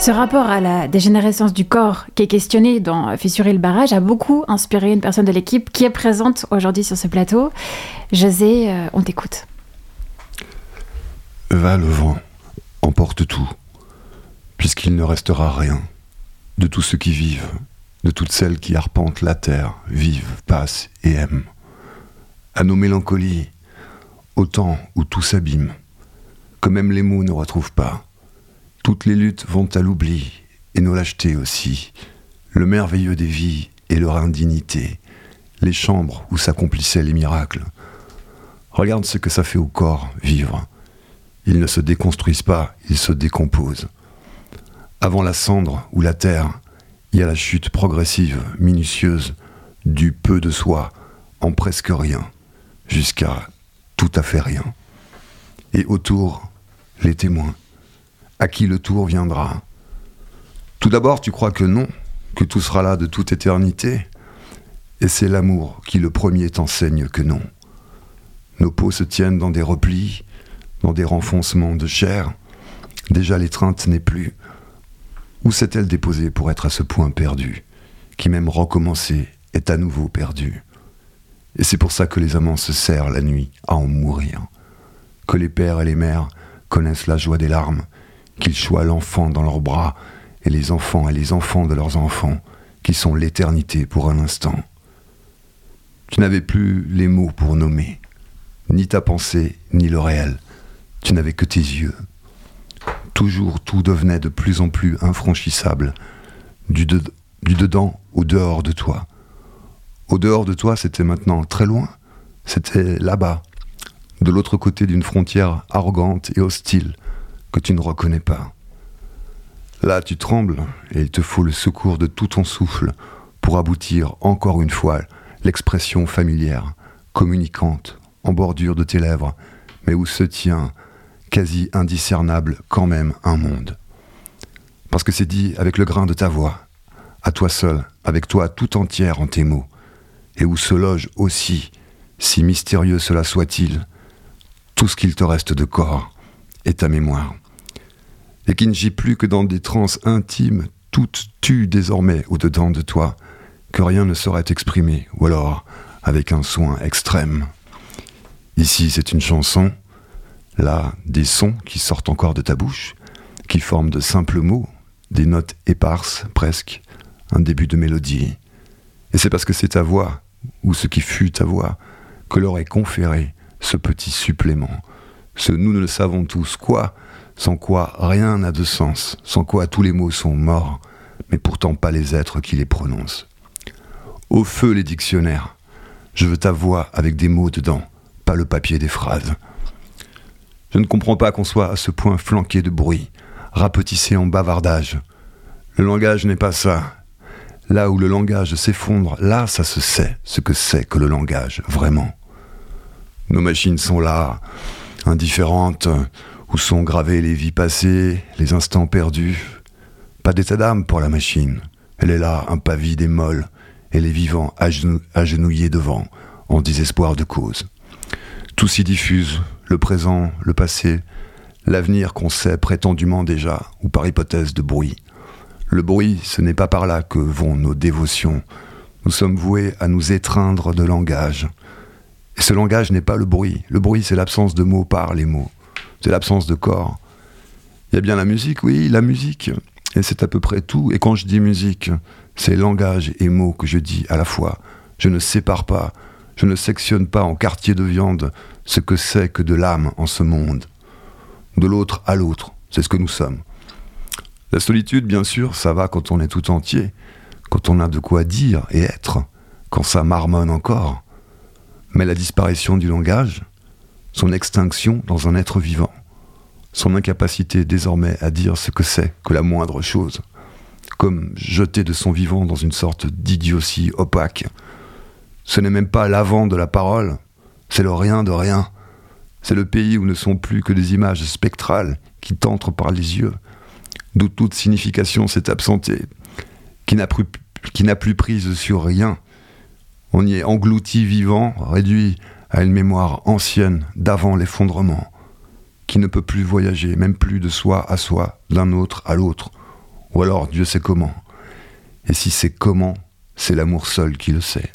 Ce rapport à la dégénérescence du corps qui est questionné dans Fissurer le barrage a beaucoup inspiré une personne de l'équipe qui est présente aujourd'hui sur ce plateau. José, euh, on t'écoute. Va le vent, emporte tout, puisqu'il ne restera rien de tous ceux qui vivent, de toutes celles qui arpentent la terre, vivent, passent et aiment. À nos mélancolies, au temps où tout s'abîme, que même les mots ne retrouvent pas toutes les luttes vont à l'oubli, et nos lâchetés aussi, le merveilleux des vies et leur indignité, les chambres où s'accomplissaient les miracles. Regarde ce que ça fait au corps, vivre. Ils ne se déconstruisent pas, ils se décomposent. Avant la cendre ou la terre, il y a la chute progressive, minutieuse, du peu de soi en presque rien, jusqu'à tout à fait rien. Et autour, les témoins à qui le tour viendra. Tout d'abord, tu crois que non, que tout sera là de toute éternité, et c'est l'amour qui le premier t'enseigne que non. Nos peaux se tiennent dans des replis, dans des renfoncements de chair. Déjà l'étreinte n'est plus. Où s'est-elle déposée pour être à ce point perdue, qui même recommencé est à nouveau perdue? Et c'est pour ça que les amants se serrent la nuit à en mourir, que les pères et les mères connaissent la joie des larmes qu'ils choient l'enfant dans leurs bras et les enfants et les enfants de leurs enfants, qui sont l'éternité pour un instant. Tu n'avais plus les mots pour nommer, ni ta pensée, ni le réel. Tu n'avais que tes yeux. Toujours tout devenait de plus en plus infranchissable, du, du dedans au dehors de toi. Au dehors de toi, c'était maintenant très loin, c'était là-bas, de l'autre côté d'une frontière arrogante et hostile, tu ne reconnais pas. Là, tu trembles et il te faut le secours de tout ton souffle pour aboutir encore une fois l'expression familière, communicante, en bordure de tes lèvres, mais où se tient, quasi indiscernable quand même, un monde. Parce que c'est dit avec le grain de ta voix, à toi seul, avec toi tout entière en tes mots, et où se loge aussi, si mystérieux cela soit-il, tout ce qu'il te reste de corps, et ta mémoire. Et qui ne gît plus que dans des transes intimes, toutes tuent désormais au-dedans de toi, que rien ne saurait exprimer, ou alors avec un soin extrême. Ici, c'est une chanson, là, des sons qui sortent encore de ta bouche, qui forment de simples mots, des notes éparses, presque, un début de mélodie. Et c'est parce que c'est ta voix, ou ce qui fut ta voix, que leur est conféré ce petit supplément, ce nous ne le savons tous quoi, sans quoi rien n'a de sens, sans quoi tous les mots sont morts, mais pourtant pas les êtres qui les prononcent. Au feu les dictionnaires, je veux ta voix avec des mots dedans, pas le papier des phrases. Je ne comprends pas qu'on soit à ce point flanqué de bruit, rapetissé en bavardage. Le langage n'est pas ça. Là où le langage s'effondre, là ça se sait ce que c'est que le langage, vraiment. Nos machines sont là, indifférente, où sont gravées les vies passées, les instants perdus. Pas d'état d'âme pour la machine. Elle est là, impavide et molle, et les vivants agenouillés devant, en désespoir de cause. Tout s'y diffuse, le présent, le passé, l'avenir qu'on sait prétendument déjà, ou par hypothèse de bruit. Le bruit, ce n'est pas par là que vont nos dévotions. Nous sommes voués à nous étreindre de langage, et ce langage n'est pas le bruit. Le bruit, c'est l'absence de mots par les mots. C'est l'absence de corps. Il y a bien la musique, oui, la musique. Et c'est à peu près tout. Et quand je dis musique, c'est langage et mots que je dis à la fois. Je ne sépare pas, je ne sectionne pas en quartier de viande ce que c'est que de l'âme en ce monde. De l'autre à l'autre, c'est ce que nous sommes. La solitude, bien sûr, ça va quand on est tout entier, quand on a de quoi dire et être, quand ça marmonne encore mais la disparition du langage, son extinction dans un être vivant, son incapacité désormais à dire ce que c'est que la moindre chose, comme jeté de son vivant dans une sorte d'idiotie opaque. Ce n'est même pas l'avant de la parole, c'est le rien de rien. C'est le pays où ne sont plus que des images spectrales qui t'entrent par les yeux, d'où toute signification s'est absentée, qui n'a plus, plus prise sur rien, on y est englouti vivant, réduit à une mémoire ancienne d'avant l'effondrement, qui ne peut plus voyager, même plus de soi à soi, d'un autre à l'autre, Ou alors Dieu sait comment. Et si c'est comment, c'est l'amour seul qui le sait.